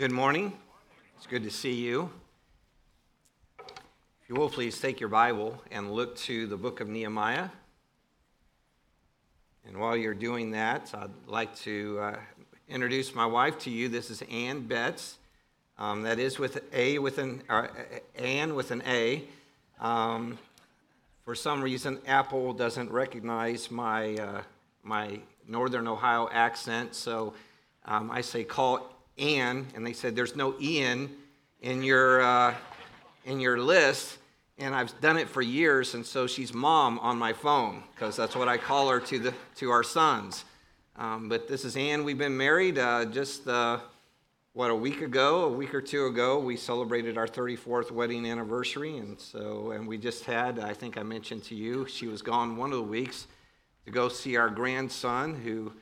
Good morning. It's good to see you. If you will, please take your Bible and look to the book of Nehemiah. And while you're doing that, I'd like to uh, introduce my wife to you. This is Ann Betts. Um, that is with A with an uh, Ann with an A. Um, for some reason, Apple doesn't recognize my uh, my Northern Ohio accent, so um, I say call Ann, and they said there's no Ian in your uh, in your list, and I've done it for years, and so she's mom on my phone because that's what I call her to the to our sons. Um, but this is Ann. We've been married uh, just uh, what a week ago, a week or two ago. We celebrated our 34th wedding anniversary, and so and we just had. I think I mentioned to you she was gone one of the weeks to go see our grandson who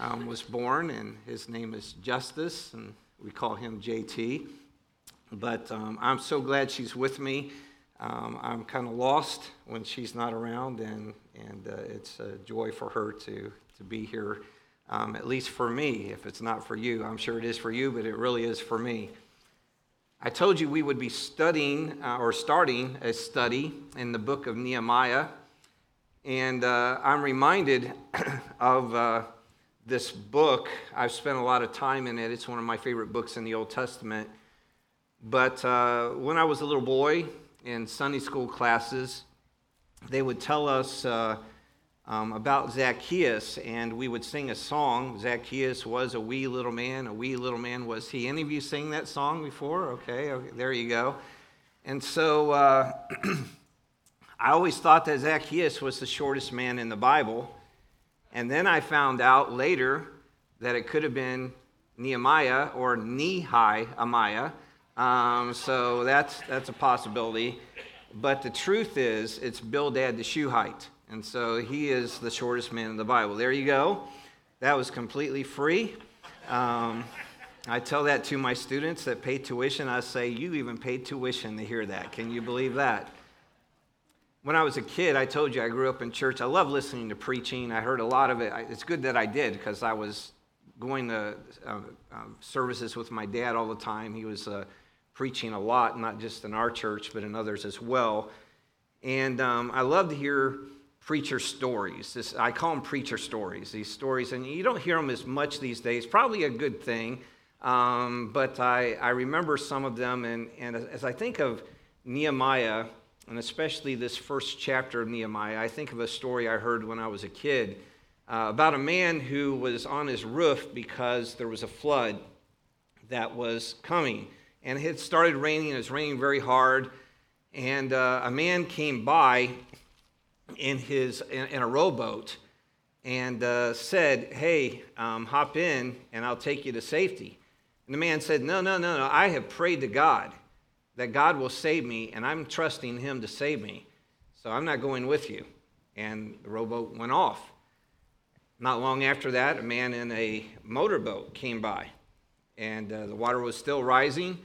um, was born, and his name is Justice, and we call him JT. But um, I'm so glad she's with me. Um, I'm kind of lost when she's not around, and, and uh, it's a joy for her to, to be here, um, at least for me. If it's not for you, I'm sure it is for you, but it really is for me. I told you we would be studying uh, or starting a study in the book of Nehemiah, and uh, I'm reminded of uh, this book. I've spent a lot of time in it. It's one of my favorite books in the Old Testament. But uh, when I was a little boy in Sunday school classes, they would tell us uh, um, about Zacchaeus, and we would sing a song. Zacchaeus was a wee little man, a wee little man was he. Any of you sing that song before? Okay, okay there you go. And so uh, I always thought that Zacchaeus was the shortest man in the Bible. And then I found out later that it could have been Nehemiah or Nehi Amaya. Um, so that's, that's a possibility. But the truth is, it's Bildad the Shuhite. And so he is the shortest man in the Bible. There you go. That was completely free. Um, I tell that to my students that pay tuition. I say, You even paid tuition to hear that. Can you believe that? When I was a kid, I told you I grew up in church. I love listening to preaching. I heard a lot of it. It's good that I did because I was going to uh, uh, services with my dad all the time. He was uh, preaching a lot, not just in our church, but in others as well. And um, I love to hear preacher stories. This, I call them preacher stories, these stories. And you don't hear them as much these days. Probably a good thing. Um, but I, I remember some of them. And, and as I think of Nehemiah, and especially this first chapter of Nehemiah, I think of a story I heard when I was a kid uh, about a man who was on his roof because there was a flood that was coming. And it had started raining, and it was raining very hard. And uh, a man came by in, his, in, in a rowboat and uh, said, Hey, um, hop in and I'll take you to safety. And the man said, No, no, no, no. I have prayed to God that God will save me, and I'm trusting Him to save me. So I'm not going with you. And the rowboat went off. Not long after that, a man in a motorboat came by, and uh, the water was still rising. And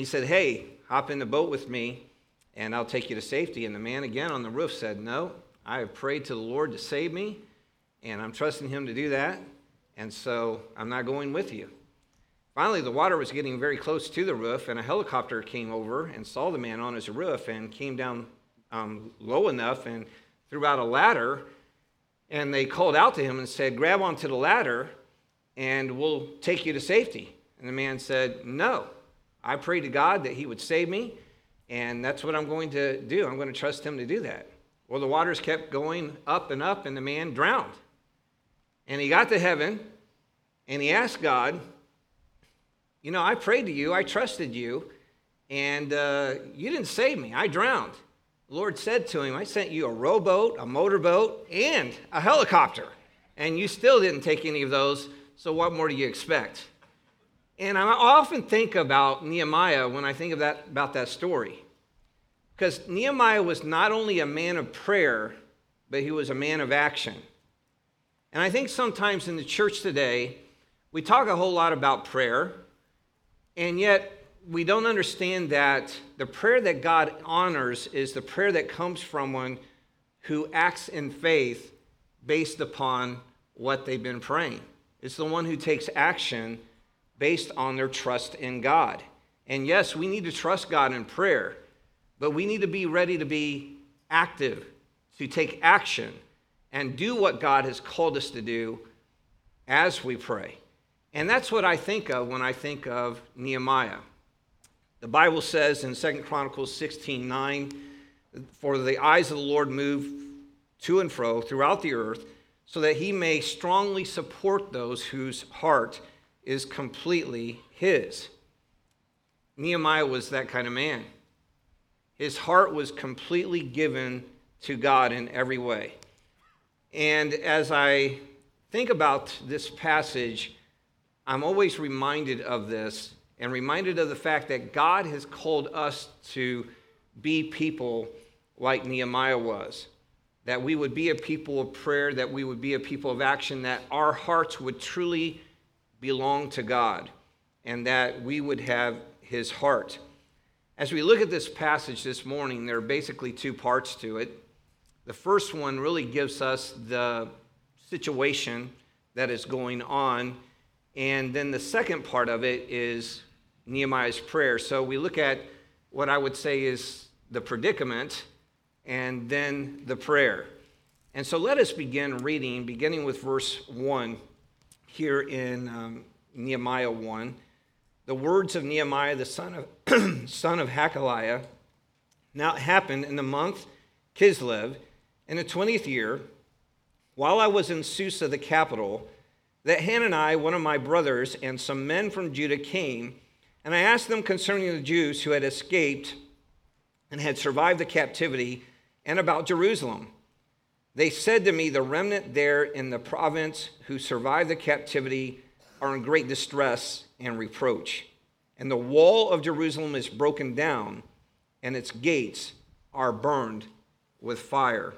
he said, Hey, hop in the boat with me, and I'll take you to safety. And the man again on the roof said, No, I have prayed to the Lord to save me, and I'm trusting Him to do that, and so I'm not going with you. Finally, the water was getting very close to the roof, and a helicopter came over and saw the man on his roof and came down um, low enough and threw out a ladder. And they called out to him and said, Grab onto the ladder and we'll take you to safety. And the man said, No, I prayed to God that he would save me, and that's what I'm going to do. I'm going to trust him to do that. Well, the waters kept going up and up, and the man drowned. And he got to heaven, and he asked God, you know, I prayed to you, I trusted you, and uh, you didn't save me. I drowned. The Lord said to him, I sent you a rowboat, a motorboat, and a helicopter, and you still didn't take any of those, so what more do you expect? And I often think about Nehemiah when I think of that, about that story. Because Nehemiah was not only a man of prayer, but he was a man of action. And I think sometimes in the church today, we talk a whole lot about prayer, and yet, we don't understand that the prayer that God honors is the prayer that comes from one who acts in faith based upon what they've been praying. It's the one who takes action based on their trust in God. And yes, we need to trust God in prayer, but we need to be ready to be active, to take action, and do what God has called us to do as we pray. And that's what I think of when I think of Nehemiah. The Bible says in 2 Chronicles 16 9, For the eyes of the Lord move to and fro throughout the earth, so that he may strongly support those whose heart is completely his. Nehemiah was that kind of man. His heart was completely given to God in every way. And as I think about this passage, I'm always reminded of this and reminded of the fact that God has called us to be people like Nehemiah was. That we would be a people of prayer, that we would be a people of action, that our hearts would truly belong to God, and that we would have his heart. As we look at this passage this morning, there are basically two parts to it. The first one really gives us the situation that is going on, and then the second part of it is Nehemiah's prayer. So we look at what I would say is the predicament and then the prayer. And so let us begin reading, beginning with verse 1 here in um, Nehemiah 1. The words of Nehemiah, the son of, son of Hacaliah. Now it happened in the month Kislev, in the 20th year, while I was in Susa, the capital, that Hanani, one of my brothers, and some men from Judah came and I asked them concerning the Jews who had escaped and had survived the captivity and about Jerusalem. They said to me, The remnant there in the province who survived the captivity are in great distress and reproach. And the wall of Jerusalem is broken down, and its gates are burned with fire.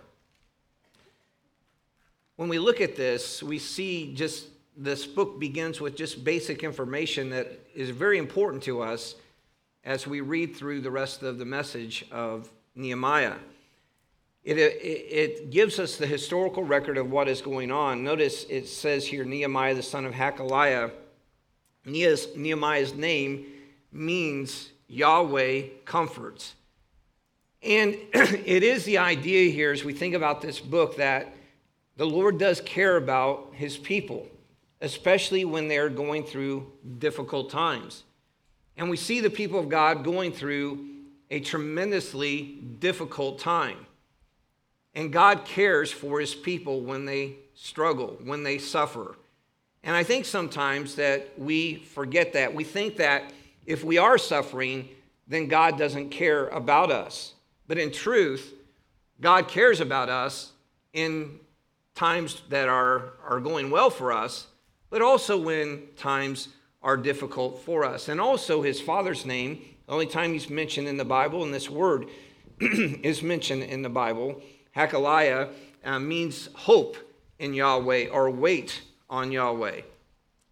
When we look at this, we see just this book begins with just basic information that is very important to us as we read through the rest of the message of Nehemiah. It, it, it, gives us the historical record of what is going on. Notice it says here Nehemiah, the son of Hacaliah. Nehemiah's name means Yahweh comforts. And it is the idea here as we think about this book that the Lord does care about his people especially when they're going through difficult times. And we see the people of God going through a tremendously difficult time. And God cares for his people when they struggle, when they suffer. And I think sometimes that we forget that. We think that if we are suffering, then God doesn't care about us. But in truth, God cares about us in times that are, are going well for us, but also when times are difficult for us. And also his father's name, the only time he's mentioned in the Bible, and this word is mentioned in the Bible, Hacaliah, uh, means hope in Yahweh or wait on Yahweh.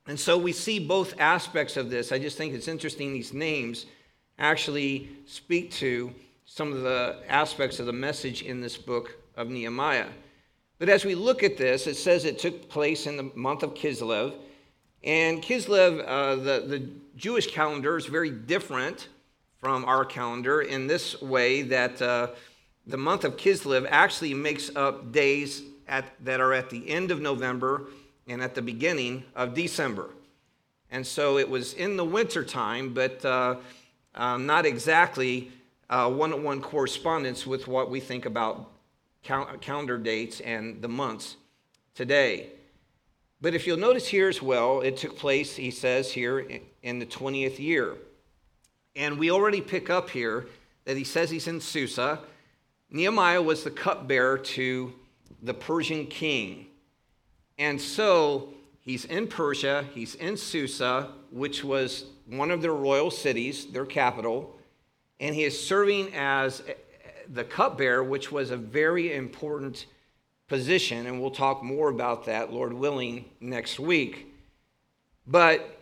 And so we see both aspects of this. I just think it's interesting these names actually speak to some of the aspects of the message in this book of Nehemiah. But as we look at this, it says it took place in the month of Kislev. And Kislev, uh, the, the Jewish calendar, is very different from our calendar in this way that uh, the month of Kislev actually makes up days at, that are at the end of November and at the beginning of December. And so it was in the winter time, but uh, um, not exactly one to one correspondence with what we think about Uh, calendar dates and the months today. But if you'll notice here as well, it took place, he says here, in the 20th year. And we already pick up here that he says he's in Susa. Nehemiah was the cupbearer to the Persian king. And so he's in Persia, he's in Susa, which was one of their royal cities, their capital, and he is serving as the cupbearer, which was a very important position, and we'll talk more about that, Lord willing, next week. But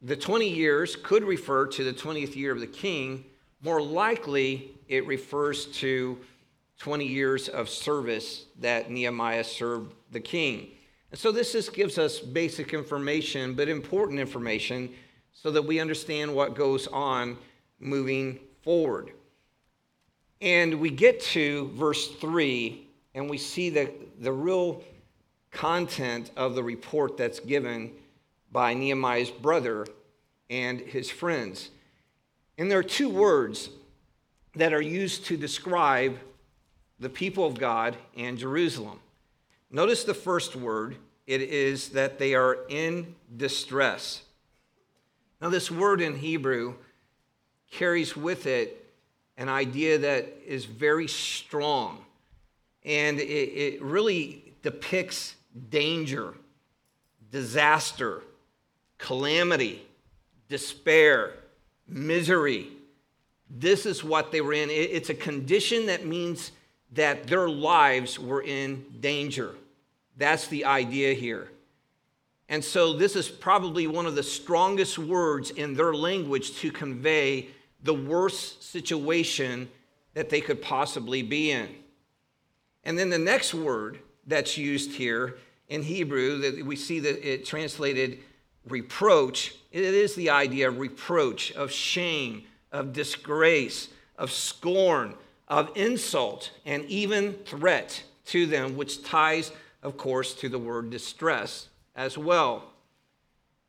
the 20 years could refer to the 20th year of the king. More likely, it refers to 20 years of service that Nehemiah served the king. And so this just gives us basic information, but important information, so that we understand what goes on moving forward. And we get to verse 3, and we see the, the real content of the report that's given by Nehemiah's brother and his friends. And there are two words that are used to describe the people of God and Jerusalem. Notice the first word it is that they are in distress. Now, this word in Hebrew carries with it an idea that is very strong, and it, it really depicts danger, disaster, calamity, despair, misery. This is what they were in. It's a condition that means that their lives were in danger. That's the idea here. And so, this is probably one of the strongest words in their language to convey the worst situation that they could possibly be in. And then the next word that's used here in Hebrew, that we see that it translated reproach, it is the idea of reproach, of shame, of disgrace, of scorn, of insult, and even threat to them, which ties of course, to the word distress as well.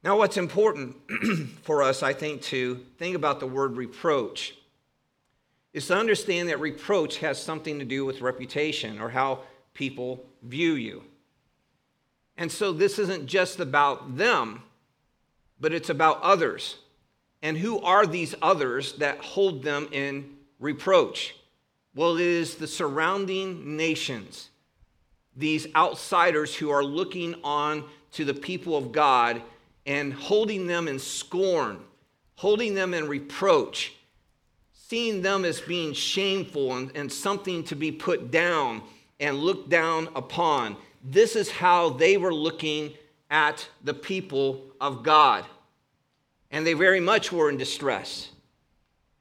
Now, what's important for us, I think, to think about the word reproach is to understand that reproach has something to do with reputation or how people view you. And so this isn't just about them, but it's about others. And who are these others that hold them in reproach? Well, it is the surrounding nations these outsiders who are looking on to the people of God and holding them in scorn, holding them in reproach, seeing them as being shameful and, and something to be put down and looked down upon. This is how they were looking at the people of God. And they very much were in distress.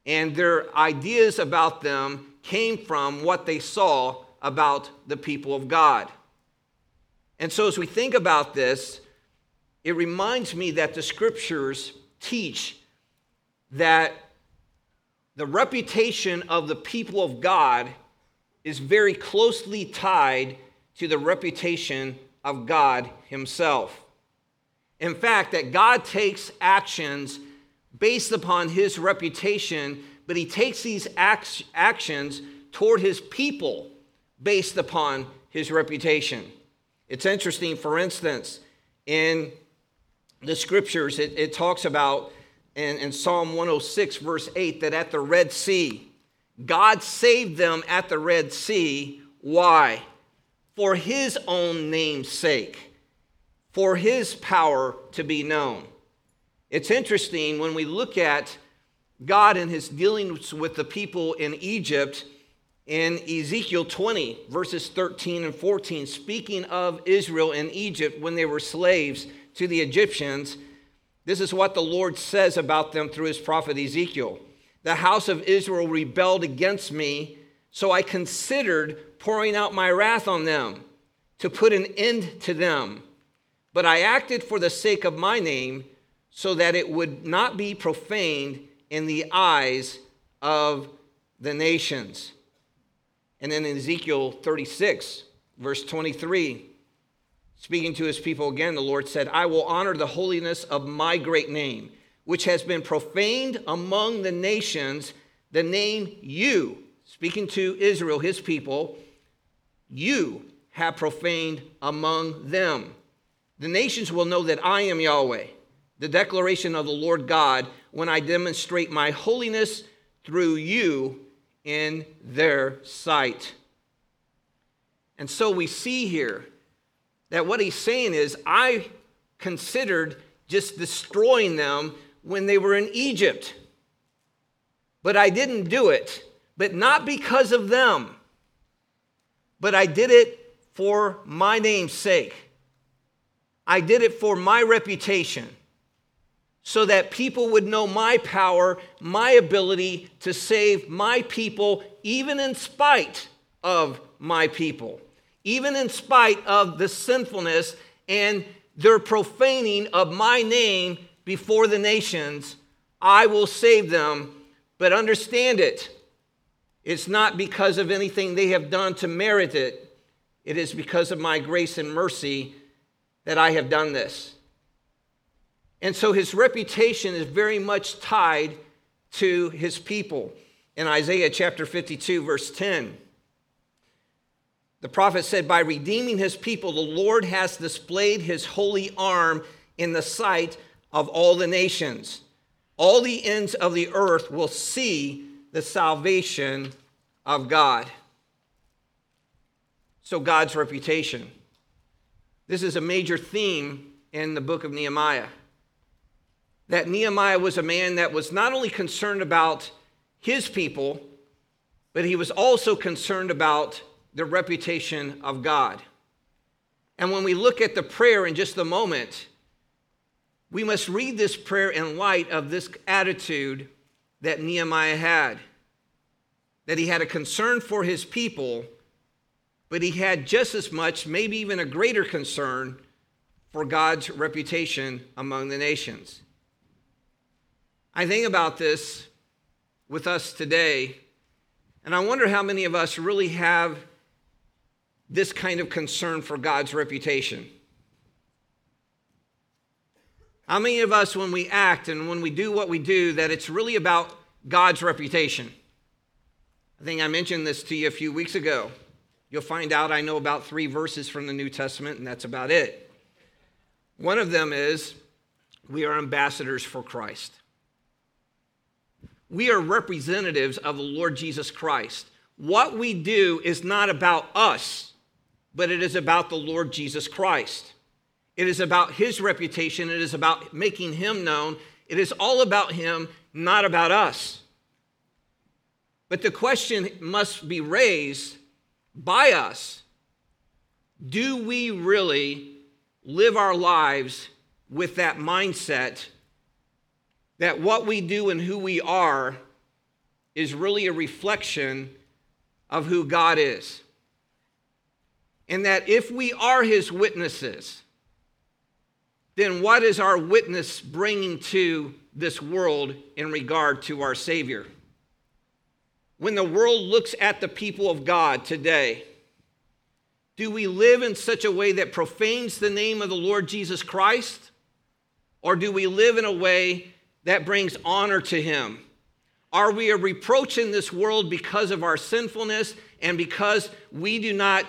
And their ideas about them came from what they saw about the people of God. And so, as we think about this, it reminds me that the scriptures teach that the reputation of the people of God is very closely tied to the reputation of God Himself. In fact, that God takes actions based upon His reputation, but He takes these actions toward His people based upon his reputation. It's interesting, for instance, in the scriptures, it, it talks about in, in Psalm 106, verse 8, that at the Red Sea, God saved them at the Red Sea. Why? For his own name's sake, for his power to be known. It's interesting when we look at God and his dealings with the people in Egypt in Ezekiel 20, verses 13 and 14, speaking of Israel in Egypt when they were slaves to the Egyptians, this is what the Lord says about them through his prophet Ezekiel. The house of Israel rebelled against me, so I considered pouring out my wrath on them to put an end to them. But I acted for the sake of my name, so that it would not be profaned in the eyes of the nations. And then in Ezekiel 36, verse 23, speaking to his people again, the Lord said, I will honor the holiness of my great name, which has been profaned among the nations, the name you, speaking to Israel, his people, you have profaned among them. The nations will know that I am Yahweh, the declaration of the Lord God, when I demonstrate my holiness through you in their sight. And so we see here that what he's saying is, I considered just destroying them when they were in Egypt. But I didn't do it, but not because of them, but I did it for my name's sake. I did it for my reputation so that people would know my power, my ability to save my people, even in spite of my people, even in spite of the sinfulness and their profaning of my name before the nations, I will save them. But understand it, it's not because of anything they have done to merit it, it is because of my grace and mercy that I have done this. And so his reputation is very much tied to his people. In Isaiah chapter 52, verse 10, the prophet said, By redeeming his people, the Lord has displayed his holy arm in the sight of all the nations. All the ends of the earth will see the salvation of God. So, God's reputation. This is a major theme in the book of Nehemiah. That Nehemiah was a man that was not only concerned about his people, but he was also concerned about the reputation of God. And when we look at the prayer in just a moment, we must read this prayer in light of this attitude that Nehemiah had that he had a concern for his people, but he had just as much, maybe even a greater concern for God's reputation among the nations. I think about this with us today, and I wonder how many of us really have this kind of concern for God's reputation. How many of us, when we act and when we do what we do, that it's really about God's reputation? I think I mentioned this to you a few weeks ago. You'll find out I know about three verses from the New Testament, and that's about it. One of them is we are ambassadors for Christ. We are representatives of the Lord Jesus Christ. What we do is not about us, but it is about the Lord Jesus Christ. It is about his reputation, it is about making him known. It is all about him, not about us. But the question must be raised by us do we really live our lives with that mindset that what we do and who we are is really a reflection of who God is? And that if we are his witnesses, then what is our witness bringing to this world in regard to our Savior? when the world looks at the people of God today? Do we live in such a way that profanes the name of the Lord Jesus Christ? Or do we live in a way that brings honor to him? Are we a reproach in this world because of our sinfulness and because we do not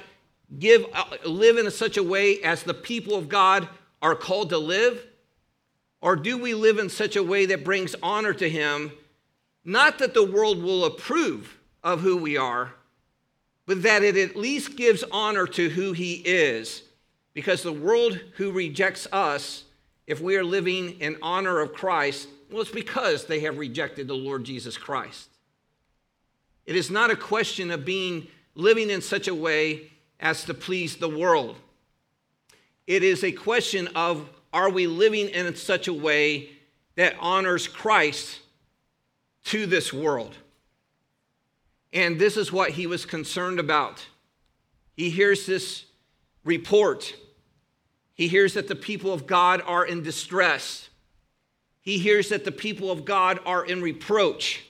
give, uh, live in such a way as the people of God are called to live? Or do we live in such a way that brings honor to him not that the world will approve of who we are, but that it at least gives honor to who he is. Because the world who rejects us, if we are living in honor of Christ, well, it's because they have rejected the Lord Jesus Christ. It is not a question of being living in such a way as to please the world. It is a question of are we living in such a way that honors Christ to this world. And this is what he was concerned about. He hears this report. He hears that the people of God are in distress. He hears that the people of God are in reproach.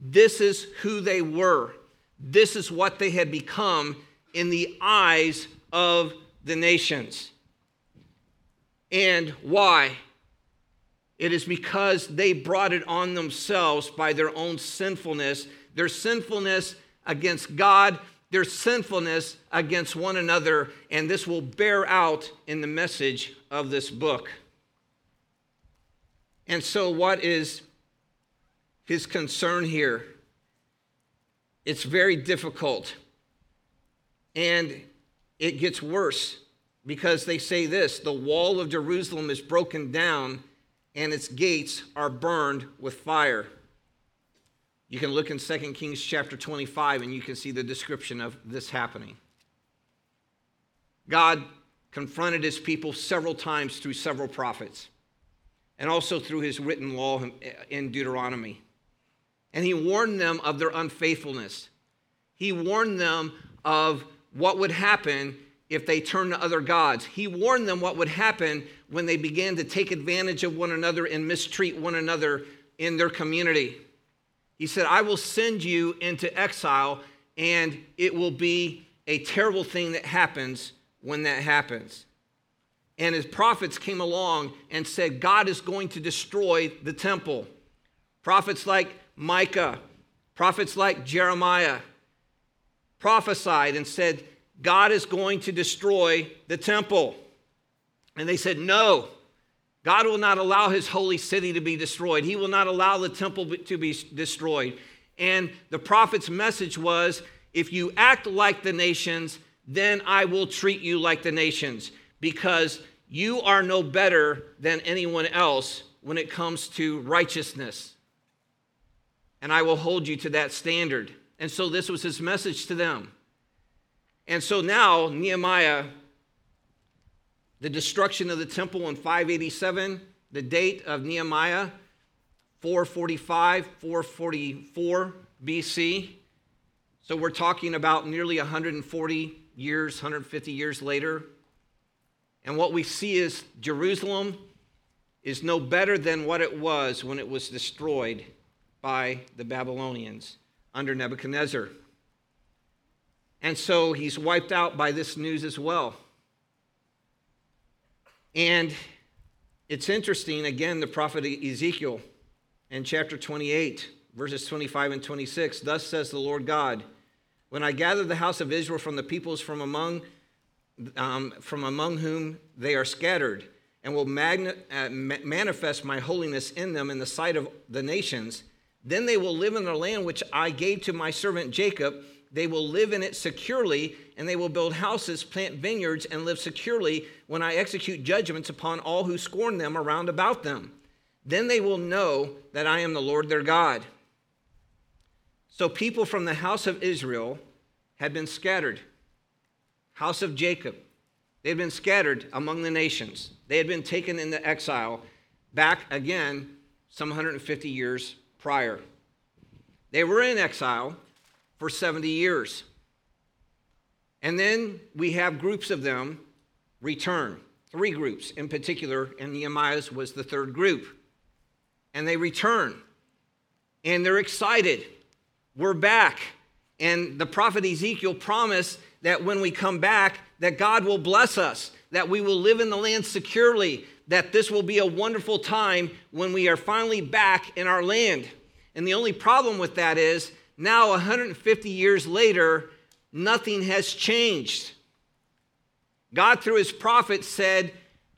This is who they were. This is what they had become in the eyes of the nations. And why? It is because they brought it on themselves by their own sinfulness, their sinfulness against God, their sinfulness against one another, and this will bear out in the message of this book. And so, what is his concern here? It's very difficult. And it gets worse because they say this the wall of Jerusalem is broken down and its gates are burned with fire. You can look in 2 Kings chapter 25 and you can see the description of this happening. God confronted his people several times through several prophets and also through his written law in Deuteronomy. And he warned them of their unfaithfulness. He warned them of what would happen if they turned to other gods. He warned them what would happen when they began to take advantage of one another and mistreat one another in their community. He said, I will send you into exile, and it will be a terrible thing that happens when that happens. And his prophets came along and said, God is going to destroy the temple. Prophets like Micah, prophets like Jeremiah prophesied and said, God is going to destroy the temple. And they said, No, God will not allow his holy city to be destroyed. He will not allow the temple to be destroyed. And the prophet's message was if you act like the nations, then I will treat you like the nations because you are no better than anyone else when it comes to righteousness. And I will hold you to that standard. And so this was his message to them. And so now, Nehemiah, the destruction of the temple in 587, the date of Nehemiah, 445, 444 BC. So we're talking about nearly 140 years, 150 years later. And what we see is Jerusalem is no better than what it was when it was destroyed by the Babylonians under Nebuchadnezzar. And so he's wiped out by this news as well. And it's interesting, again, the prophet Ezekiel in chapter 28, verses 25 and 26. Thus says the Lord God, when I gather the house of Israel from the peoples from among, um, from among whom they are scattered, and will magna- uh, manifest my holiness in them in the sight of the nations, then they will live in the land which I gave to my servant Jacob they will live in it securely, and they will build houses, plant vineyards, and live securely when I execute judgments upon all who scorn them around about them. Then they will know that I am the Lord their God. So people from the house of Israel had been scattered. House of Jacob. They had been scattered among the nations. They had been taken into exile back again some 150 years prior. They were in exile for 70 years. And then we have groups of them return, three groups in particular, and Nehemiah's was the third group. And they return, and they're excited. We're back. And the prophet Ezekiel promised that when we come back, that God will bless us, that we will live in the land securely, that this will be a wonderful time when we are finally back in our land. And the only problem with that is now 150 years later, nothing has changed. God, through his prophet, said,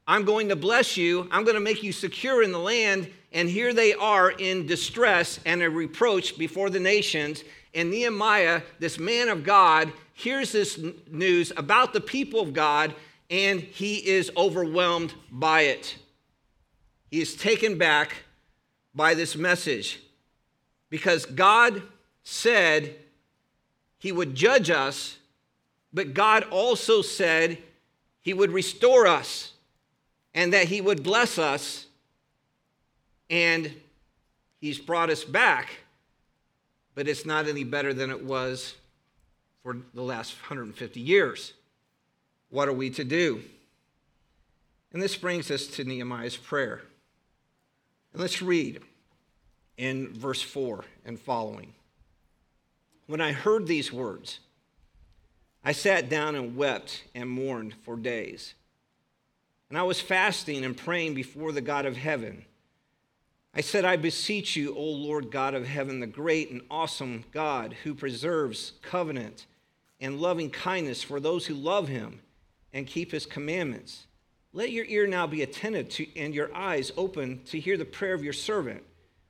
I'm going to bless you, I'm going to make you secure in the land. And here they are in distress and a reproach before the nations. And Nehemiah, this man of God, hears this news about the people of God, and he is overwhelmed by it. He is taken back by this message because God said he would judge us, but God also said he would restore us and that he would bless us. And he's brought us back, but it's not any better than it was for the last 150 years. What are we to do? And this brings us to Nehemiah's prayer. And let's read in verse 4 and following. When I heard these words, I sat down and wept and mourned for days. And I was fasting and praying before the God of heaven. I said, I beseech you, O Lord God of heaven, the great and awesome God who preserves covenant and loving kindness for those who love him and keep his commandments. Let your ear now be attentive to, and your eyes open to hear the prayer of your servant,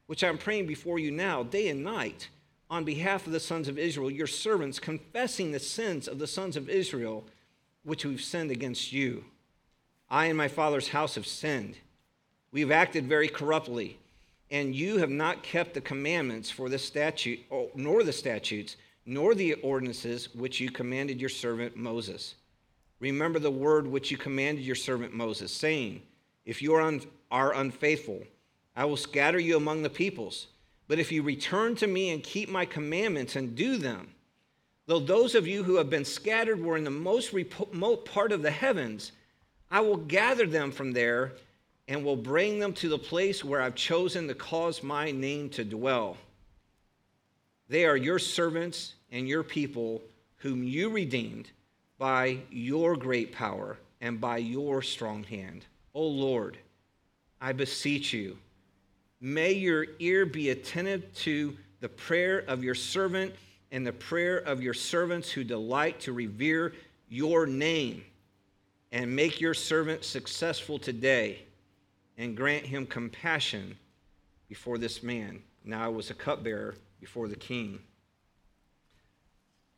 which I'm praying before you now, day and night on behalf of the sons of Israel, your servants, confessing the sins of the sons of Israel, which we've sinned against you. I and my father's house have sinned. We have acted very corruptly, and you have not kept the commandments for the statute, nor the statutes, nor the ordinances which you commanded your servant Moses. Remember the word which you commanded your servant Moses, saying, If you are, un- are unfaithful, I will scatter you among the peoples but if you return to me and keep my commandments and do them, Though those of you who have been scattered were in the most remote part of the heavens, I will gather them from there and will bring them to the place where I've chosen to cause my name to dwell. They are your servants and your people, whom you redeemed by your great power and by your strong hand. O Lord, I beseech you, may your ear be attentive to the prayer of your servant and the prayer of your servants who delight to revere your name, and make your servant successful today, and grant him compassion before this man. Now I was a cupbearer before the king.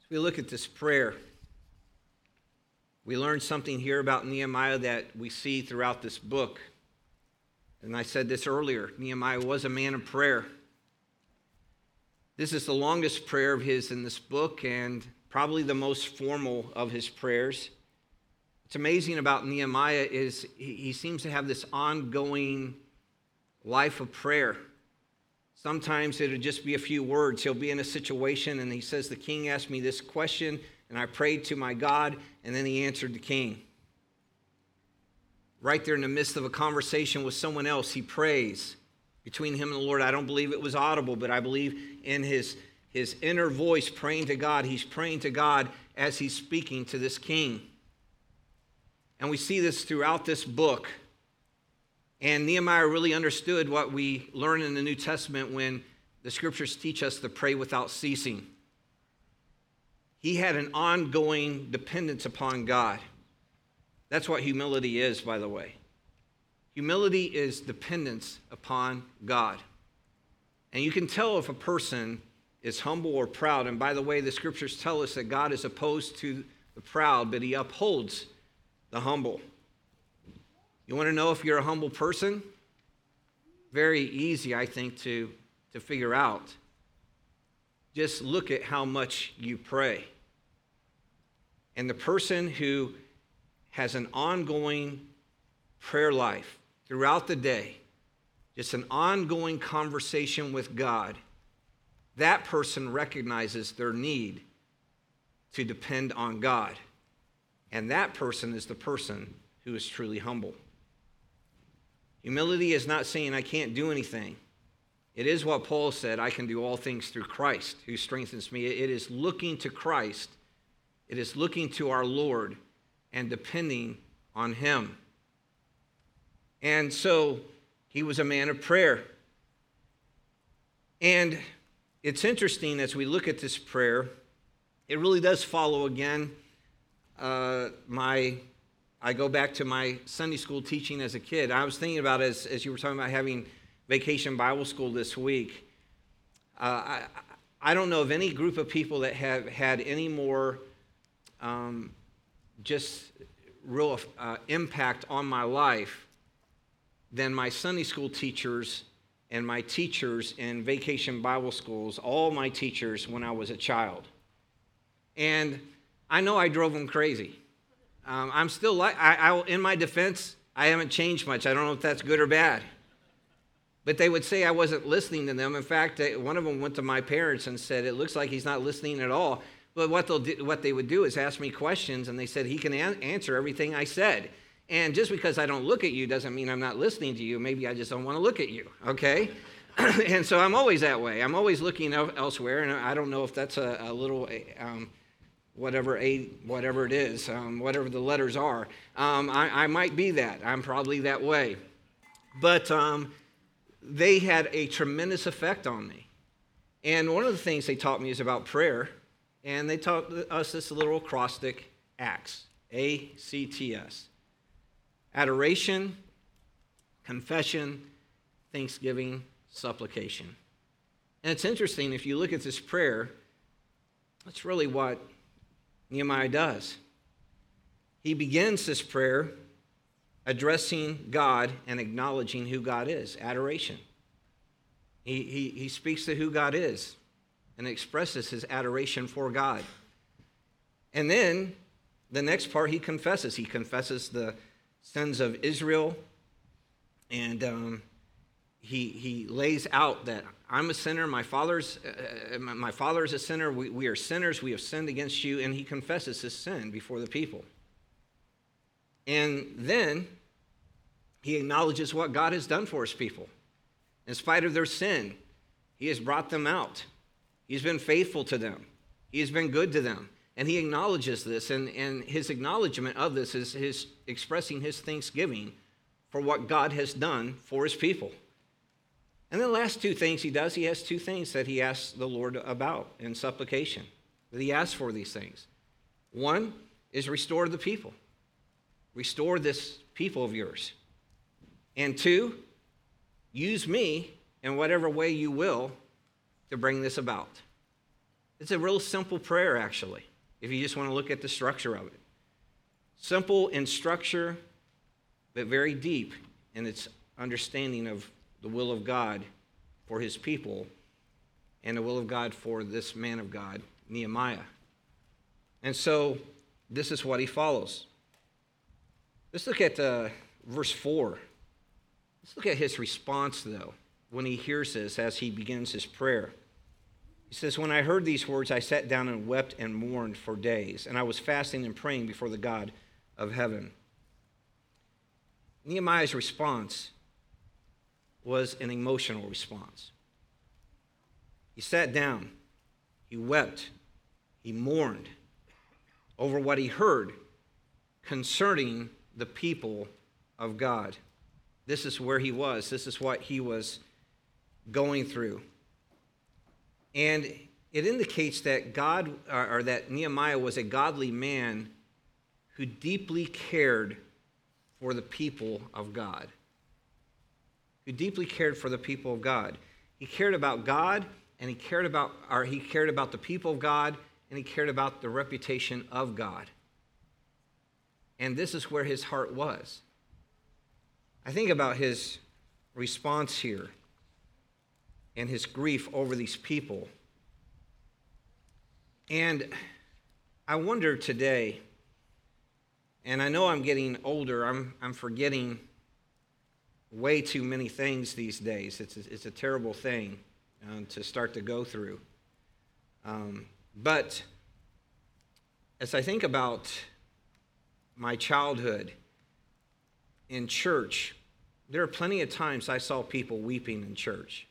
As we look at this prayer, we learn something here about Nehemiah that we see throughout this book. And I said this earlier Nehemiah was a man of prayer. This is the longest prayer of his in this book and probably the most formal of his prayers. What's amazing about Nehemiah is he seems to have this ongoing life of prayer. Sometimes it'll just be a few words. He'll be in a situation and he says, The king asked me this question, and I prayed to my God, and then he answered the king. Right there in the midst of a conversation with someone else, he prays between him and the Lord. I don't believe it was audible, but I believe in his, his inner voice praying to God. He's praying to God as he's speaking to this king. And we see this throughout this book. And Nehemiah really understood what we learn in the New Testament when the scriptures teach us to pray without ceasing. He had an ongoing dependence upon God. That's what humility is, by the way. Humility is dependence upon God. And you can tell if a person is humble or proud. And by the way, the scriptures tell us that God is opposed to the proud, but he upholds the humble. You want to know if you're a humble person? Very easy, I think, to, to figure out. Just look at how much you pray. And the person who has an ongoing prayer life, throughout the day, just an ongoing conversation with God, that person recognizes their need to depend on God. And that person is the person who is truly humble. Humility is not saying I can't do anything. It is what Paul said I can do all things through Christ who strengthens me. It is looking to Christ, it is looking to our Lord and depending on Him. And so he was a man of prayer. And it's interesting as we look at this prayer, it really does follow again uh, my I go back to my Sunday school teaching as a kid. I was thinking about as, as you were talking about having vacation Bible school this week. Uh, I, I don't know of any group of people that have had any more um, just real uh, impact on my life than my Sunday school teachers and my teachers in vacation Bible schools, all my teachers when I was a child. And I know I drove them crazy. Um, I'm still like, I, I, in my defense, I haven't changed much. I don't know if that's good or bad. But they would say I wasn't listening to them. In fact, one of them went to my parents and said, It looks like he's not listening at all. But what, they'll do, what they would do is ask me questions, and they said, He can an- answer everything I said. And just because I don't look at you doesn't mean I'm not listening to you. Maybe I just don't want to look at you, okay? and so I'm always that way. I'm always looking elsewhere, and I don't know if that's a, a little, um, whatever a whatever it is, um, whatever the letters are. Um, I, I, might be that. I'm probably that way. But um, they had a tremendous effect on me. And one of the things they taught me is about prayer, and they taught us this little acrostic: ACTS, A C T S adoration, confession, thanksgiving, supplication. And it's interesting, if you look at this prayer, that's really what Nehemiah does. He begins this prayer addressing God and acknowledging who God is adoration. He, he, he speaks to who God is and expresses his adoration for God. And then the next part he confesses. He confesses the sins of Israel. And um, he, he lays out that I'm a sinner. My father's, uh, uh my father is a sinner. We, we are sinners. We have sinned against you. And he confesses his sin before the people. And then he acknowledges what God has done for his people. In spite of their sin, he has brought them out. He's been faithful to them. He has been good to them. And he acknowledges this, and, and his acknowledgement of this is his expressing his thanksgiving for what God has done for his people. And then the last two things he does, he has two things that he asks the Lord about in supplication, that he asks for these things. One is restore the people, restore this people of yours. And two, use me in whatever way you will to bring this about. It's a real simple prayer, actually if you just want to look at the structure of it. Simple in structure, but very deep in its understanding of the will of God for his people and the will of God for this man of God, Nehemiah. And so this is what he follows. Let's look at uh, verse 4. Let's look at his response, though, when he hears this as he begins his prayer. He says, When I heard these words, I sat down and wept and mourned for days, and I was fasting and praying before the God of heaven. Nehemiah's response was an emotional response. He sat down, he wept, he mourned over what he heard concerning the people of God. This is where he was, this is what he was going through. And it indicates that God, or that Nehemiah was a godly man who deeply cared for the people of God. Who deeply cared for the people of God. He cared about God, and he cared about, or he cared about the people of God, and he cared about the reputation of God. And this is where his heart was. I think about his response here and his grief over these people. And I wonder today, and I know I'm getting older, I'm, I'm forgetting way too many things these days. It's a, it's a terrible thing uh, to start to go through. Um, but as I think about my childhood in church, there are plenty of times I saw people weeping in church.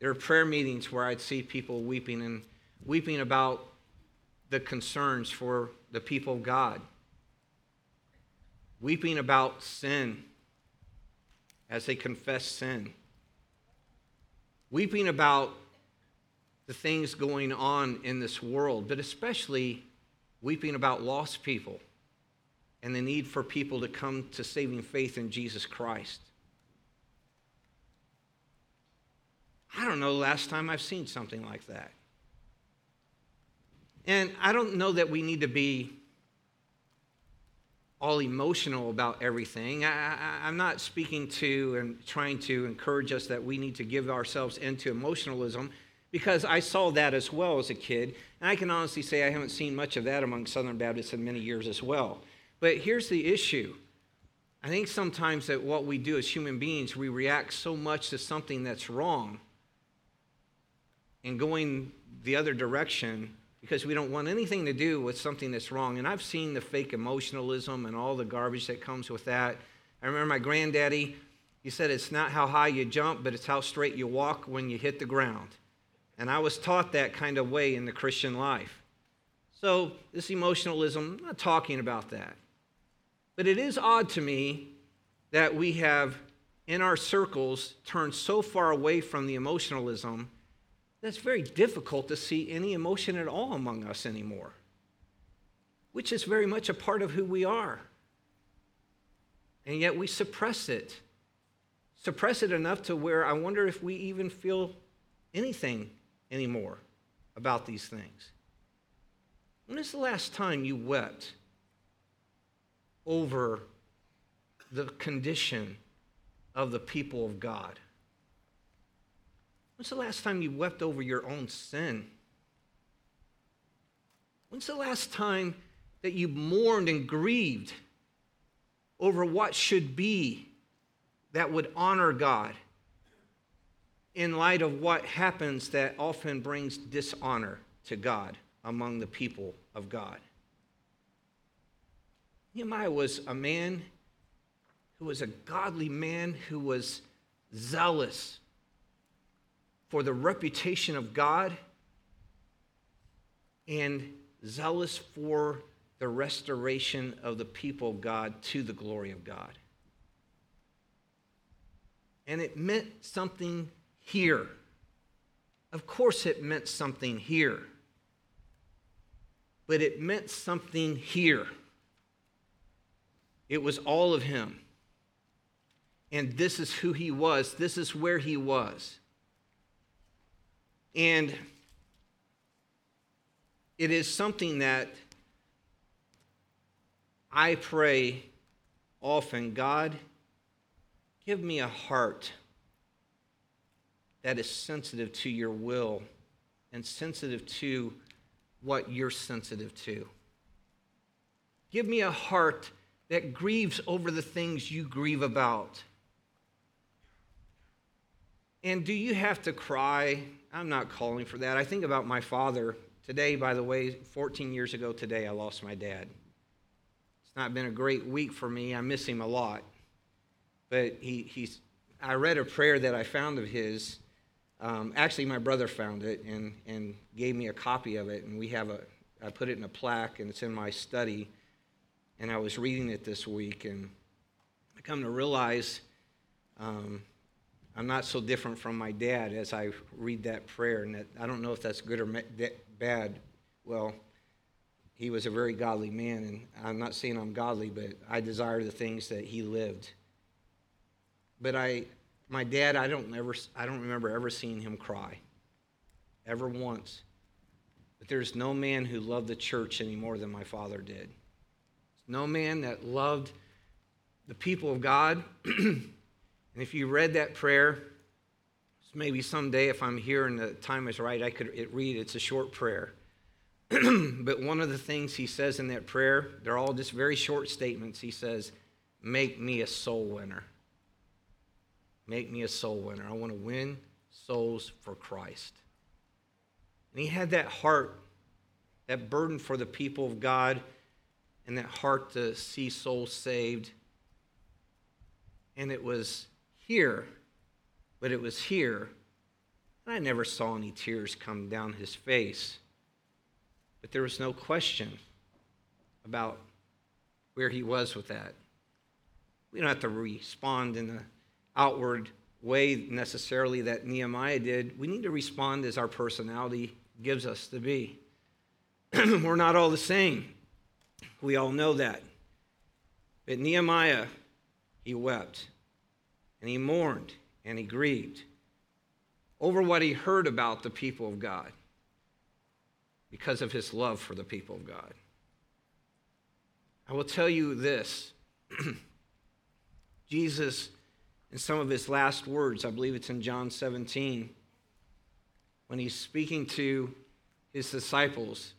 There are prayer meetings where I'd see people weeping and weeping about the concerns for the people of God, weeping about sin as they confess sin, weeping about the things going on in this world, but especially weeping about lost people and the need for people to come to saving faith in Jesus Christ. I don't know the last time I've seen something like that. And I don't know that we need to be all emotional about everything. I, am not speaking to and trying to encourage us that we need to give ourselves into emotionalism because I saw that as well as a kid. And I can honestly say I haven't seen much of that among Southern Baptists in many years as well. But here's the issue I think sometimes that what we do as human beings, we react so much to something that's wrong and going the other direction because we don't want anything to do with something that's wrong. And I've seen the fake emotionalism and all the garbage that comes with that. I remember my granddaddy, he said, It's not how high you jump, but it's how straight you walk when you hit the ground. And I was taught that kind of way in the Christian life. So, this emotionalism, I'm not talking about that. But it is odd to me that we have, in our circles, turned so far away from the emotionalism that's very difficult to see any emotion at all among us anymore, which is very much a part of who we are. And yet we suppress it. Suppress it enough to where I wonder if we even feel anything anymore about these things. When is the last time you wept over the condition of the people of God? When's the last time you wept over your own sin? When's the last time that you mourned and grieved over what should be that would honor God? in light of what happens that often brings dishonor to God among the people of God. Nehemiah was a man who was a godly man who was zealous for the reputation of God and zealous for the restoration of the people of God to the glory of God. And it meant something here. Of course, it meant something here. But it meant something here. It was all of him. And this is who he was, this is where he was. And it is something that I pray often God, give me a heart that is sensitive to your will and sensitive to what you're sensitive to. Give me a heart that grieves over the things you grieve about. And do you have to cry? I'm not calling for that. I think about my father. Today, by the way, 14 years ago today, I lost my dad. It's not been a great week for me. I miss him a lot. But he, he's, I read a prayer that I found of his um, actually, my brother found it and, and gave me a copy of it, and we have a, I put it in a plaque, and it's in my study. And I was reading it this week, and I come to realize um, I'm not so different from my dad as I read that prayer, and that, I don't know if that's good or bad. Well, he was a very godly man, and I'm not saying I'm godly, but I desire the things that he lived. But I, my dad, I don't ever, I don't remember ever seeing him cry, ever once. But there's no man who loved the church any more than my father did. No man that loved the people of God. and if you read that prayer, maybe someday if I'm here and the time is right, I could read. It's a short prayer. but one of the things he says in that prayer, they're all just very short statements. He says, Make me a soul winner. Make me a soul winner. I want to win souls for Christ. And he had that heart, that burden for the people of God, and that heart to see souls saved. And it was here, but it was here. And I never saw any tears come down his face. But there was no question about where he was with that. We don't have to respond in the outward way necessarily that Nehemiah did. We need to respond as our personality gives us to be. We're not all the same. We all know that. But Nehemiah, he wept and he mourned and he grieved over what he heard about the people of God because of his love for the people of God. I will tell you this Jesus in some of his last words. I believe it's in John 17. When he's speaking to his disciples,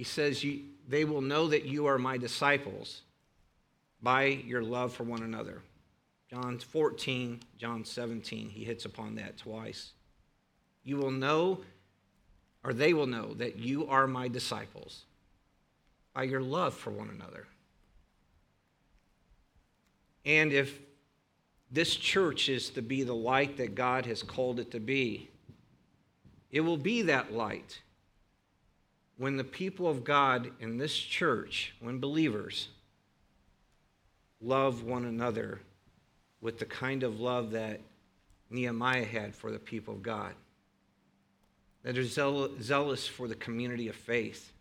he says, They will know that you are my disciples by your love for one another. John 14, John 17, he hits upon that twice. You will know, or they will know, that you are my disciples by your love for one another. And if this church is to be the light that God has called it to be. It will be that light when the people of God in this church, when believers, love one another with the kind of love that Nehemiah had for the people of God, that are zealous for the community of faith,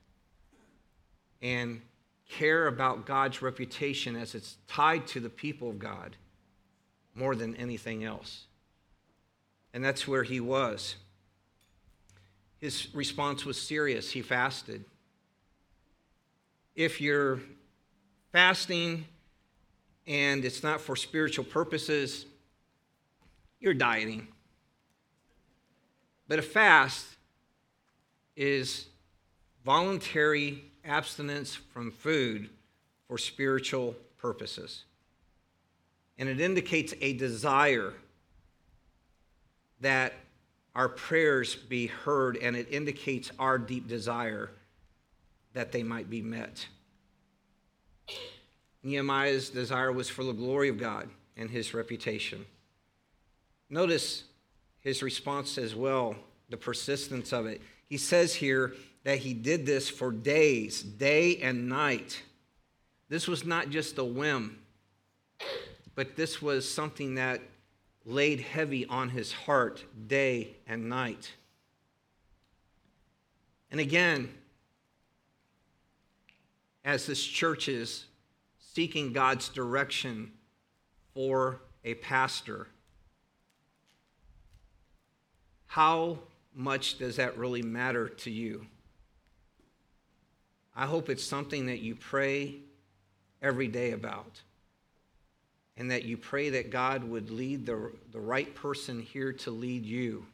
and care about God's reputation as it's tied to the people of God more than anything else. And that's where he was. His response was serious. He fasted. If you're fasting and it's not for spiritual purposes, you're dieting. But a fast is voluntary abstinence from food for spiritual purposes and it indicates a desire that our prayers be heard and it indicates our deep desire that they might be met. Nehemiah's desire was for the glory of God and his reputation. Notice his response as well, the persistence of it. He says here that he did this for days, day and night. This was not just a whim, but this was something that laid heavy on his heart day and night. And again, as this church is seeking God's direction for a pastor, how much does that really matter to you? I hope it's something that you pray every day about. And that you pray that God would lead the, the right person here to lead you.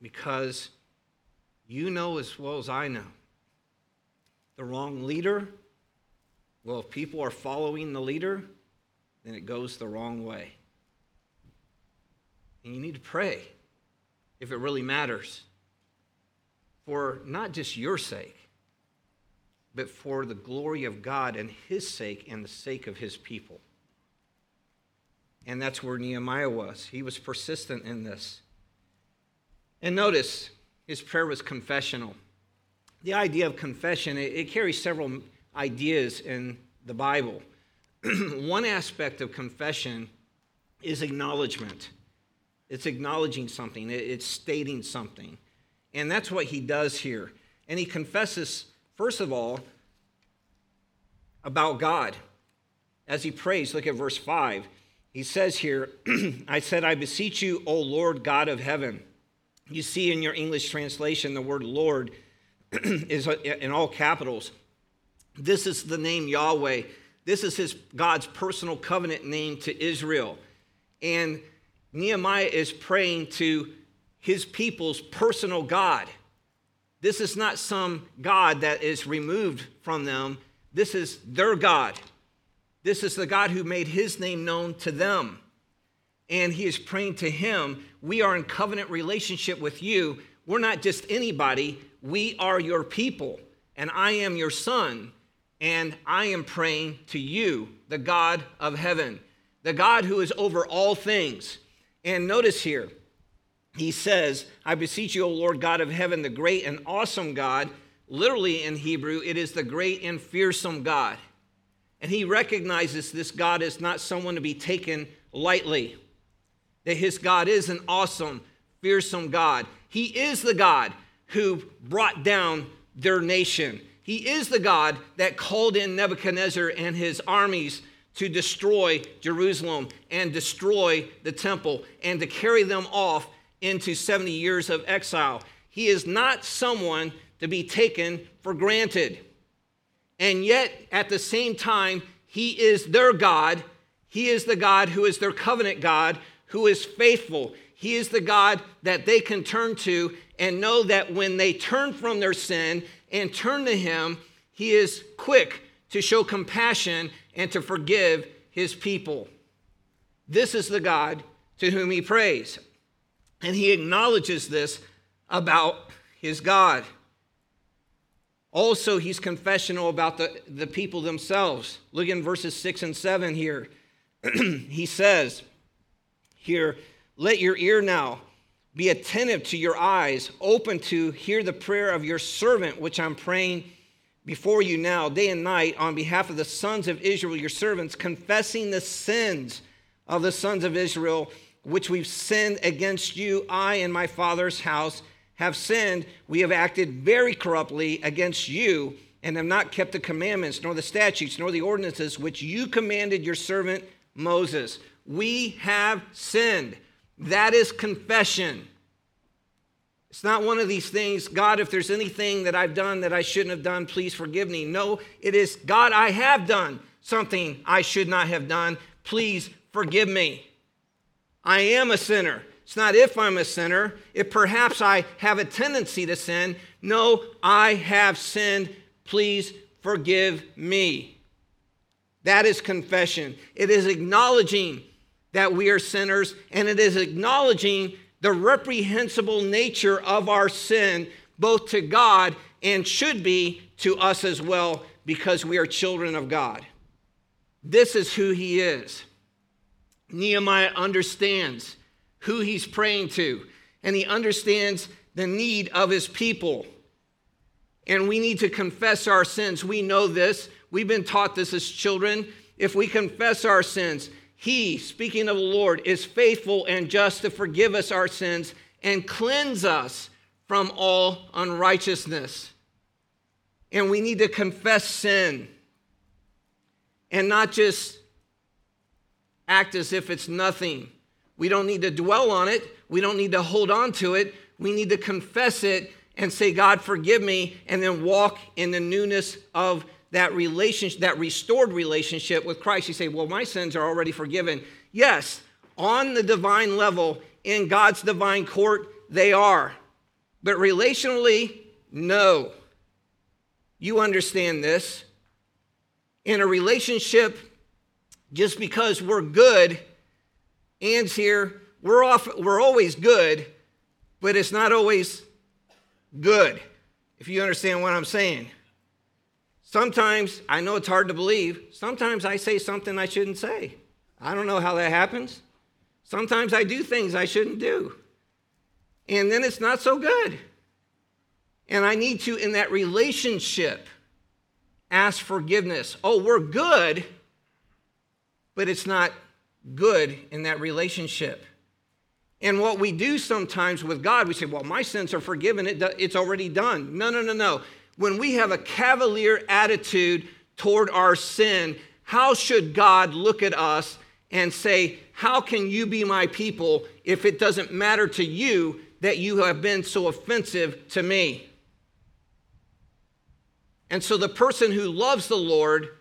Because you know as well as I know the wrong leader, well, if people are following the leader, then it goes the wrong way. And you need to pray if it really matters for not just your sake, but for the glory of God and his sake and the sake of his people. And that's where Nehemiah was. He was persistent in this. And notice, his prayer was confessional. The idea of confession, it, it carries several ideas in the Bible. One aspect of confession is acknowledgement. It's acknowledging something, it's stating something. And that's what he does here. And he confesses First of all, about God. As he prays, look at verse 5. He says here, I said, I beseech you, O Lord God of heaven. You see in your English translation, the word Lord is uh, in all capitals. This is the name Yahweh. This is his God's personal covenant name to Israel. And Nehemiah is praying to his people's personal God. This is not some God that is removed from them. This is their God. This is the God who made his name known to them. And he is praying to him. We are in covenant relationship with you. We're not just anybody, we are your people, and I am your son. And I am praying to you, the God of heaven, the God who is over all things. And notice here, he says, I beseech you, O Lord God of heaven, the great and awesome God. Literally in Hebrew, it is the great and fearsome God. And he recognizes this God is not someone to be taken lightly, that his God is an awesome, fearsome God. He is the God who brought down their nation. He is the God that called in Nebuchadnezzar and his armies to destroy Jerusalem and destroy the temple and to carry them off into 70 years of exile. He is not someone to be taken for granted. And yet, at the same time, he is their God. He is the God who is their covenant God, who is faithful. He is the God that they can turn to and know that when they turn from their sin and turn to Him, He is quick to show compassion and to forgive His people. This is the God to whom He prays. And he acknowledges this about his God. Also, he's confessional about the, the people themselves. Look in verses 6 and 7 here. he says, Here, let your ear now be attentive to your eyes, open to hear the prayer of your servant, which I'm praying before you now, day and night, on behalf of the sons of Israel, your servants, confessing the sins of the sons of Israel which we've sinned against you, I and my father's house have sinned. We have acted very corruptly against you and have not kept the commandments, nor the statutes, nor the ordinances which you commanded your servant Moses. We have sinned. That is confession. It's not one of these things, God, if there's anything that I've done that I shouldn't have done, please forgive me. No, it is, God, I have done something I should not have done. Please forgive me. I am a sinner. It's not if I'm a sinner, if perhaps I have a tendency to sin. No, I have sinned. Please forgive me. That is confession. It is acknowledging that we are sinners, and it is acknowledging the reprehensible nature of our sin, both to God and should be to us as well, because we are children of God. This is who he is. Nehemiah understands who he's praying to, and he understands the need of his people. And we need to confess our sins. We know this. We've been taught this as children. If we confess our sins, he, speaking of the Lord, is faithful and just to forgive us our sins and cleanse us from all unrighteousness. And we need to confess sin and not just act as if it's nothing. We don't need to dwell on it. We don't need to hold on to it. We need to confess it and say, God, forgive me, and then walk in the newness of that relationship, that restored relationship with Christ. You say, Well, my sins are already forgiven. Yes, on the divine level, in God's divine court, they are. But relationally, no. You understand this. In a relationship, just because we're good, Ann's here, we're, off, we're always good, but it's not always good, if you understand what I'm saying. Sometimes, I know it's hard to believe, sometimes I say something I shouldn't say. I don't know how that happens. Sometimes I do things I shouldn't do. And then it's not so good. And I need to, in that relationship, ask forgiveness. Oh, we're good, but it's not good in that relationship. And what we do sometimes with God, we say, well, my sins are forgiven, it's already done. No, no, no, no. When we have a cavalier attitude toward our sin, how should God look at us and say, How can you be my people if it doesn't matter to you that you have been so offensive to me? And so the person who loves the Lord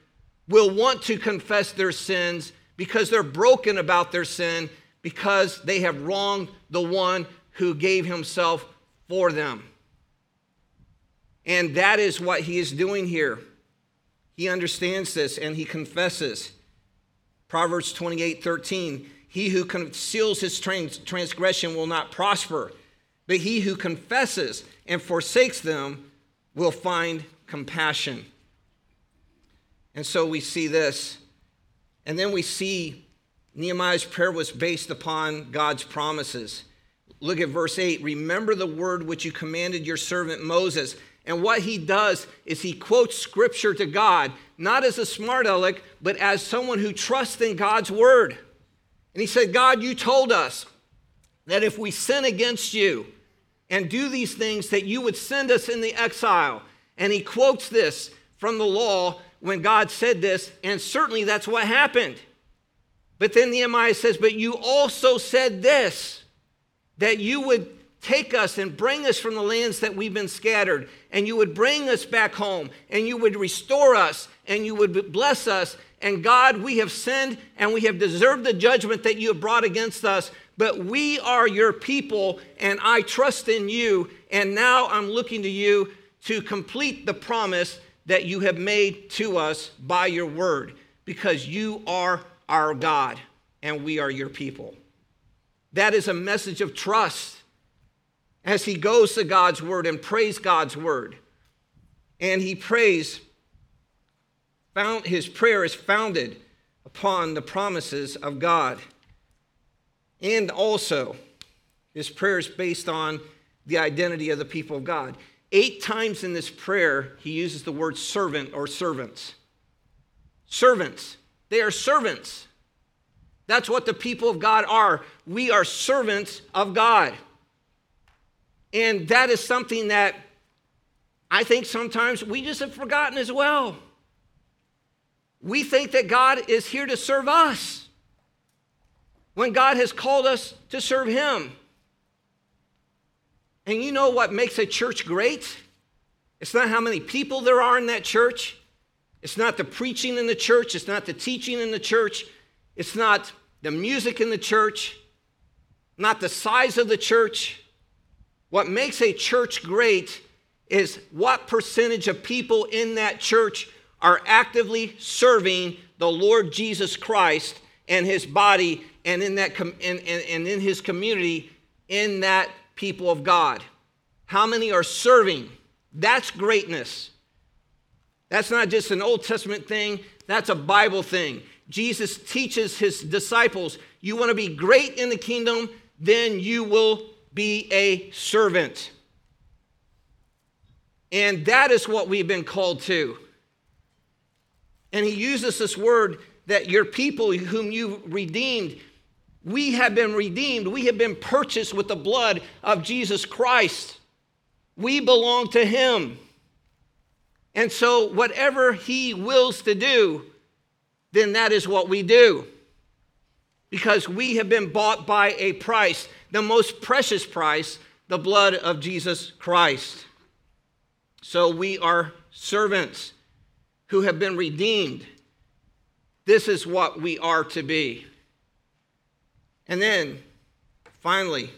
will want to confess their sins because they're broken about their sin because they have wronged the one who gave himself for them. And that is what he is doing here. He understands this and he confesses. Proverbs 28 13. He who conceals his trans- transgression will not prosper, but he who confesses and forsakes them will find compassion. And so we see this. And then we see Nehemiah's prayer was based upon God's promises. Look at verse 8. Remember the word which you commanded your servant Moses. And what he does is he quotes scripture to God, not as a smart aleck, but as someone who trusts in God's word. And he said, God, you told us that if we sin against you and do these things, that you would send us in the exile. And he quotes this from the law when God said this, and certainly that's what happened. But then Nehemiah says, But you also said this, that you would take us and bring us from the lands that we've been scattered, and you would bring us back home, and you would restore us, and you would bless us. And God, we have sinned and we have deserved the judgment that you have brought against us, but we are your people, and I trust in you. And now I'm looking to you to complete the promise that you have made to us by your word, because you are our God and we are your people. That is a message of trust as he goes to God's word and prays God's word. And he prays, found, his prayer is founded upon the promises of God. And also, his prayer is based on the identity of the people of God. Eight times in this prayer, he uses the word servant or servants. Servants. They are servants. That's what the people of God are. We are servants of God. And that is something that I think sometimes we just have forgotten as well. We think that God is here to serve us when God has called us to serve Him. And you know what makes a church great? It's not how many people there are in that church. It's not the preaching in the church. It's not the teaching in the church. It's not the music in the church. Not the size of the church. What makes a church great is what percentage of people in that church are actively serving the Lord Jesus Christ and his body and in, that com- and, and, and in his community in that people of God? How many are serving? That's greatness. That's not just an Old Testament thing, that's a Bible thing. Jesus teaches his disciples you want to be great in the kingdom, then you will be a servant. And that is what we've been called to. And he uses this word that your people whom you redeemed, we have been redeemed. We have been purchased with the blood of Jesus Christ. We belong to him. And so, whatever he wills to do, then that is what we do. Because we have been bought by a price, the most precious price, the blood of Jesus Christ. So we are servants who have been redeemed. This is what we are to be. And then, finally,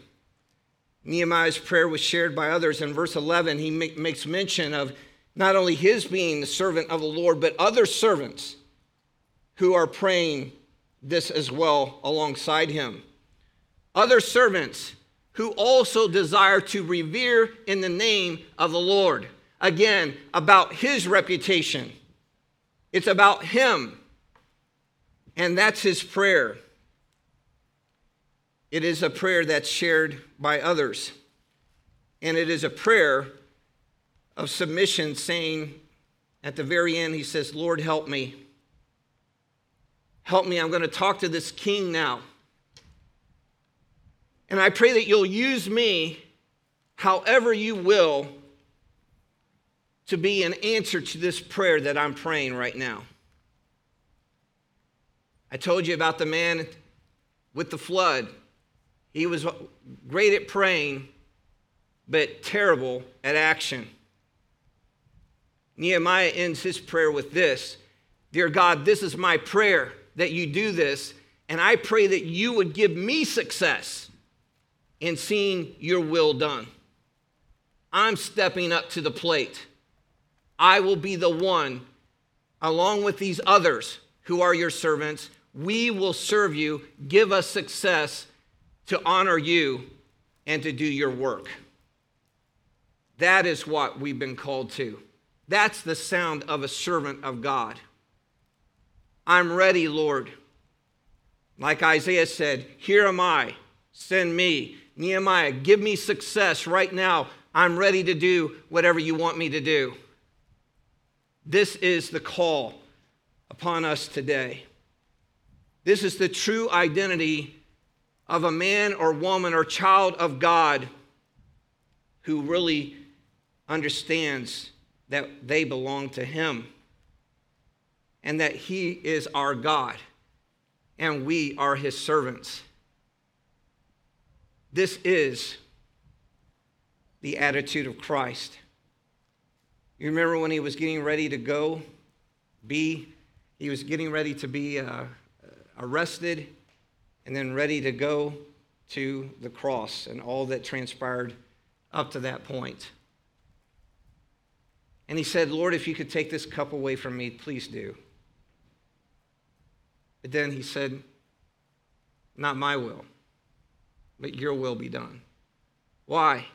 Nehemiah's prayer was shared by others. In verse 11, he makes mention of not only his being the servant of the Lord, but other servants who are praying this as well alongside him. Other servants who also desire to revere in the name of the Lord. Again, about his reputation. It's about him. And that's his prayer. It is a prayer that's shared by others. And it is a prayer of submission, saying at the very end, he says, Lord, help me. Help me. I'm going to talk to this king now. And I pray that you'll use me however you will to be an answer to this prayer that I'm praying right now. I told you about the man with the flood. He was great at praying, but terrible at action. Nehemiah ends his prayer with this Dear God, this is my prayer that you do this, and I pray that you would give me success in seeing your will done. I'm stepping up to the plate. I will be the one, along with these others who are your servants. We will serve you. Give us success to honor you and to do your work. That is what we've been called to. That's the sound of a servant of God. I'm ready, Lord. Like Isaiah said, Here am I, send me. Nehemiah, give me success right now. I'm ready to do whatever you want me to do. This is the call upon us today. This is the true identity of a man or woman or child of God who really understands that they belong to Him and that He is our God and we are His servants. This is the attitude of Christ. You remember when he was getting ready to go, be, he was getting ready to be uh, arrested and then ready to go to the cross and all that transpired up to that point. And he said, Lord, if you could take this cup away from me, please do. But then he said, Not my will, but your will be done. Why?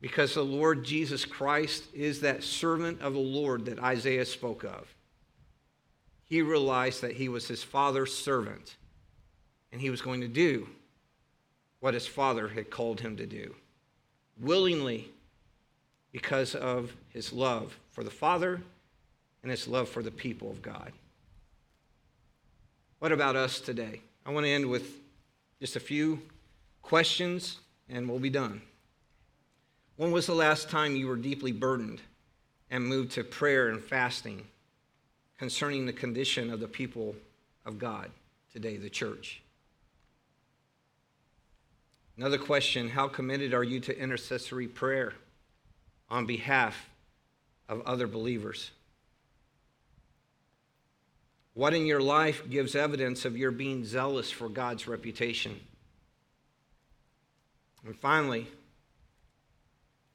Because the Lord Jesus Christ is that servant of the Lord that Isaiah spoke of. He realized that he was his father's servant and he was going to do what his father had called him to do willingly because of his love for the Father and his love for the people of God. What about us today? I want to end with just a few questions and we'll be done. When was the last time you were deeply burdened and moved to prayer and fasting concerning the condition of the people of God today, the church? Another question How committed are you to intercessory prayer on behalf of other believers? What in your life gives evidence of your being zealous for God's reputation? And finally,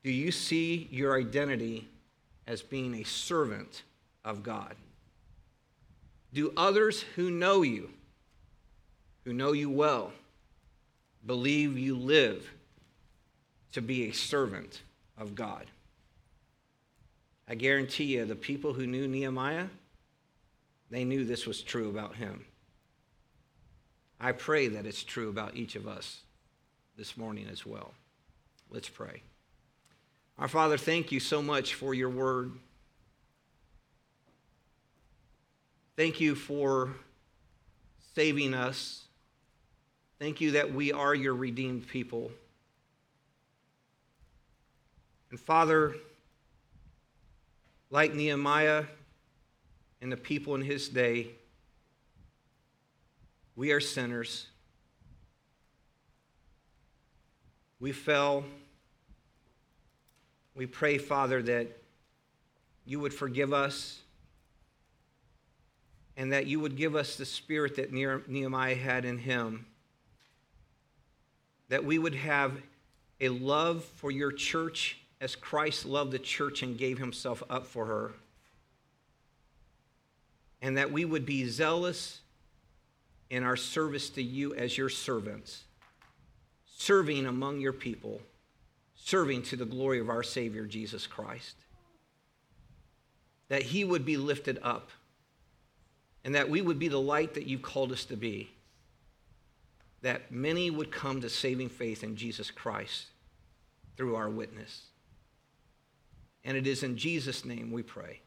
do you see your identity as being a servant of God? Do others who know you, who know you well believe you live to be a servant of God. I guarantee you, the people who knew Nehemiah, they knew this was true about him. I pray that it's true about each of us this morning as well. Let's pray. Our Father, thank you so much for your word. Thank you for saving us. Thank you that we are your redeemed people. And Father, like Nehemiah and the people in his day, we are sinners. We fell. We pray, Father, that you would forgive us and that you would give us the spirit that Nehemiah had in him. That we would have a love for your church as Christ loved the church and gave himself up for her. And that we would be zealous in our service to you as your servants, serving among your people, serving to the glory of our Savior, Jesus Christ. That he would be lifted up, and that we would be the light that you've called us to be. That many would come to saving faith in Jesus Christ through our witness. And it is in Jesus' name we pray.